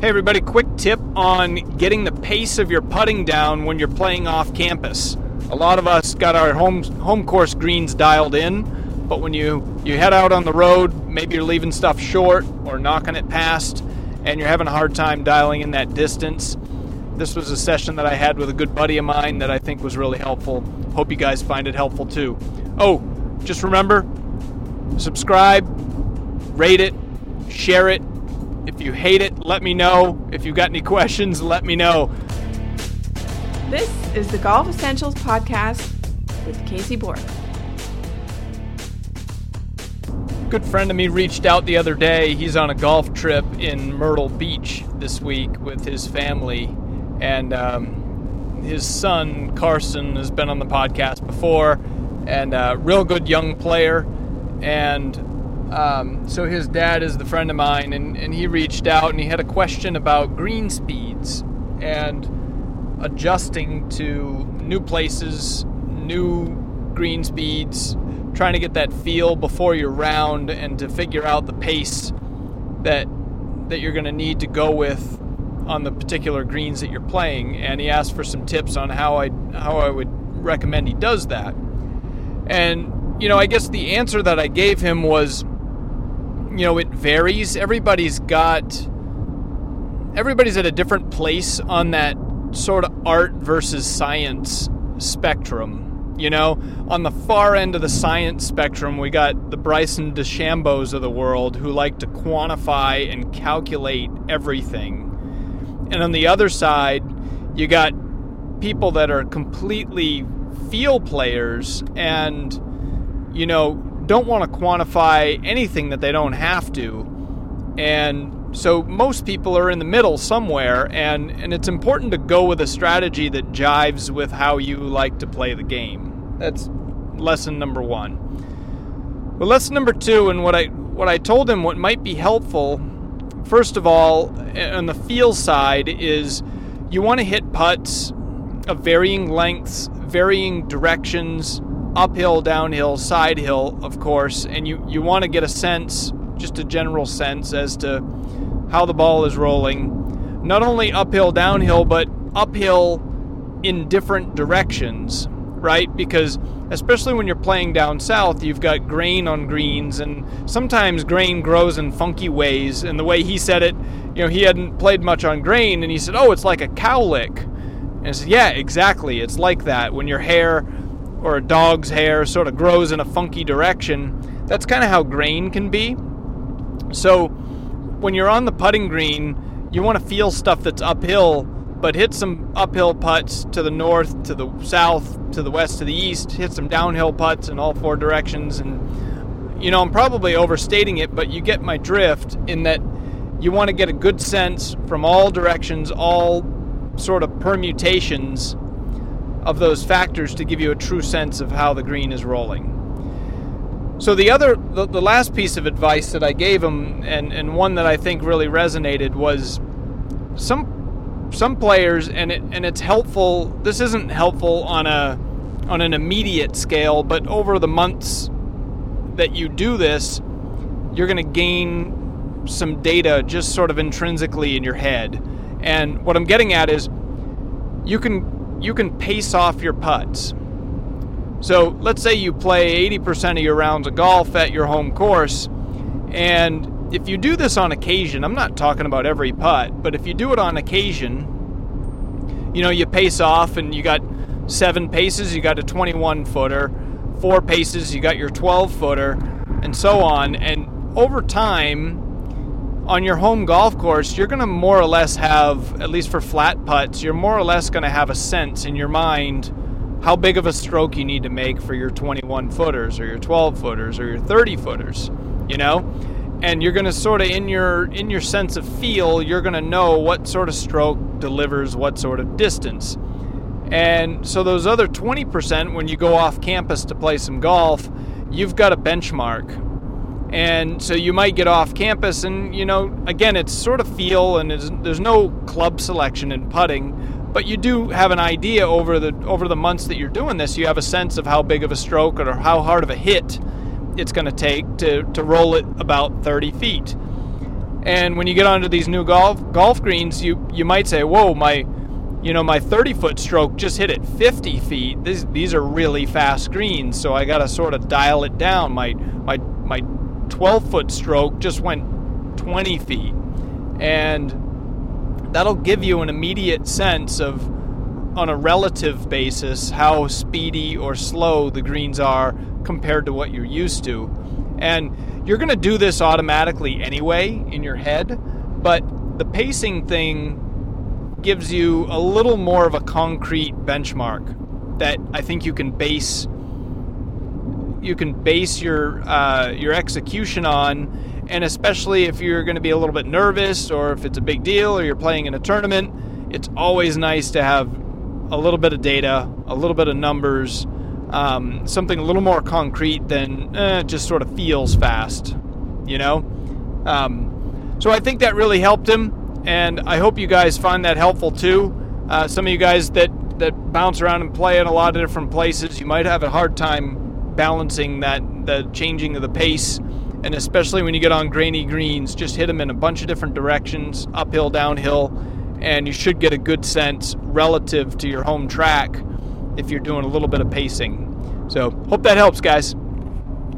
Hey, everybody, quick tip on getting the pace of your putting down when you're playing off campus. A lot of us got our home, home course greens dialed in, but when you, you head out on the road, maybe you're leaving stuff short or knocking it past, and you're having a hard time dialing in that distance. This was a session that I had with a good buddy of mine that I think was really helpful. Hope you guys find it helpful too. Oh, just remember subscribe, rate it, share it, if you hate it, let me know. If you've got any questions, let me know. This is the Golf Essentials Podcast with Casey Borg. Good friend of me reached out the other day. He's on a golf trip in Myrtle Beach this week with his family. And um, his son, Carson, has been on the podcast before and a real good young player. And um, so his dad is the friend of mine, and, and he reached out and he had a question about green speeds and adjusting to new places, new green speeds, trying to get that feel before your round and to figure out the pace that that you're going to need to go with on the particular greens that you're playing. And he asked for some tips on how I how I would recommend he does that. And you know, I guess the answer that I gave him was you know, it varies. Everybody's got everybody's at a different place on that sort of art versus science spectrum. You know, on the far end of the science spectrum, we got the Bryson DeChambeaus of the world who like to quantify and calculate everything. And on the other side, you got people that are completely feel players and, you know, don't want to quantify anything that they don't have to. And so most people are in the middle somewhere, and, and it's important to go with a strategy that jives with how you like to play the game. That's lesson number one. But lesson number two, and what I what I told him what might be helpful, first of all, on the feel side, is you want to hit putts of varying lengths, varying directions, uphill, downhill, side hill, of course, and you, you want to get a sense, just a general sense, as to how the ball is rolling. Not only uphill, downhill, but uphill in different directions, right? Because especially when you're playing down south, you've got grain on greens, and sometimes grain grows in funky ways. And the way he said it, you know, he hadn't played much on grain, and he said, "Oh, it's like a cowlick." And I said, "Yeah, exactly. It's like that when your hair or a dog's hair sort of grows in a funky direction, that's kind of how grain can be. So when you're on the putting green, you want to feel stuff that's uphill, but hit some uphill putts to the north, to the south, to the west, to the east, hit some downhill putts in all four directions. And, you know, I'm probably overstating it, but you get my drift in that you want to get a good sense from all directions, all sort of permutations of those factors to give you a true sense of how the green is rolling. So the other, the, the last piece of advice that I gave him, and, and one that I think really resonated, was some some players, and it and it's helpful. This isn't helpful on a on an immediate scale, but over the months that you do this, you're going to gain some data just sort of intrinsically in your head. And what I'm getting at is you can you can pace off your putts. So let's say you play 80% of your rounds of golf at your home course, and if you do this on occasion, I'm not talking about every putt, but if you do it on occasion, you know, you pace off and you got seven paces, you got a 21 footer, four paces, you got your 12 footer, and so on. And over time, on your home golf course, you're going to more or less have, at least for flat putts, you're more or less going to have a sense in your mind how big of a stroke you need to make for your 21 footers or your 12 footers or your 30 footers, you know? And you're going to sort of in your in your sense of feel, you're going to know what sort of stroke delivers what sort of distance. And so those other 20% when you go off campus to play some golf, you've got a benchmark and so you might get off campus and you know again it's sort of feel and there's no club selection in putting but you do have an idea over the over the months that you're doing this you have a sense of how big of a stroke or how hard of a hit it's going to take to to roll it about 30 feet And when you get onto these new golf golf greens, you you might say, "Whoa, my you know, my 30 foot stroke just hit it 50 feet. This, these are really fast greens, so I got to sort of dial it down. My my my 12 foot stroke just went 20 feet, and that'll give you an immediate sense of, on a relative basis, how speedy or slow the greens are compared to what you're used to. And you're going to do this automatically anyway in your head, but the pacing thing gives you a little more of a concrete benchmark that I think you can base you can base your uh, your execution on, and especially if you're going to be a little bit nervous or if it's a big deal or you're playing in a tournament, it's always nice to have a little bit of data, a little bit of numbers, um, something a little more concrete than eh, just sort of feels fast, you know. Um, so I think that really helped him and I hope you guys find that helpful too. Uh, some of you guys that that bounce around and play in a lot of different places, you might have a hard time balancing that the changing of the pace, and especially when you get on grainy greens, just hit them in a bunch of different directions, uphill, downhill, and you should get a good sense relative to your home track if you're doing a little bit of pacing. So, hope that helps, guys.